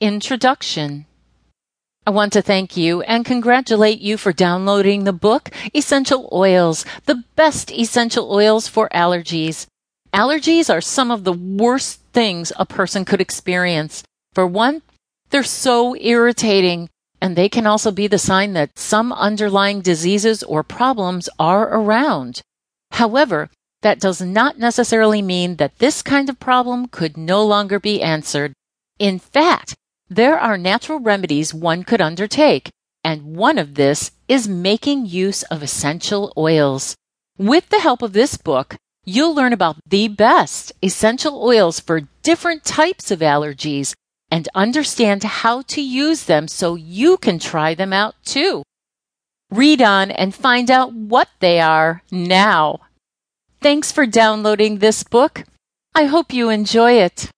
Introduction I want to thank you and congratulate you for downloading the book Essential Oils, the best essential oils for allergies. Allergies are some of the worst things a person could experience. For one, they're so irritating, and they can also be the sign that some underlying diseases or problems are around. However, that does not necessarily mean that this kind of problem could no longer be answered. In fact, there are natural remedies one could undertake, and one of this is making use of essential oils. With the help of this book, you'll learn about the best essential oils for different types of allergies and understand how to use them so you can try them out too. Read on and find out what they are now. Thanks for downloading this book. I hope you enjoy it.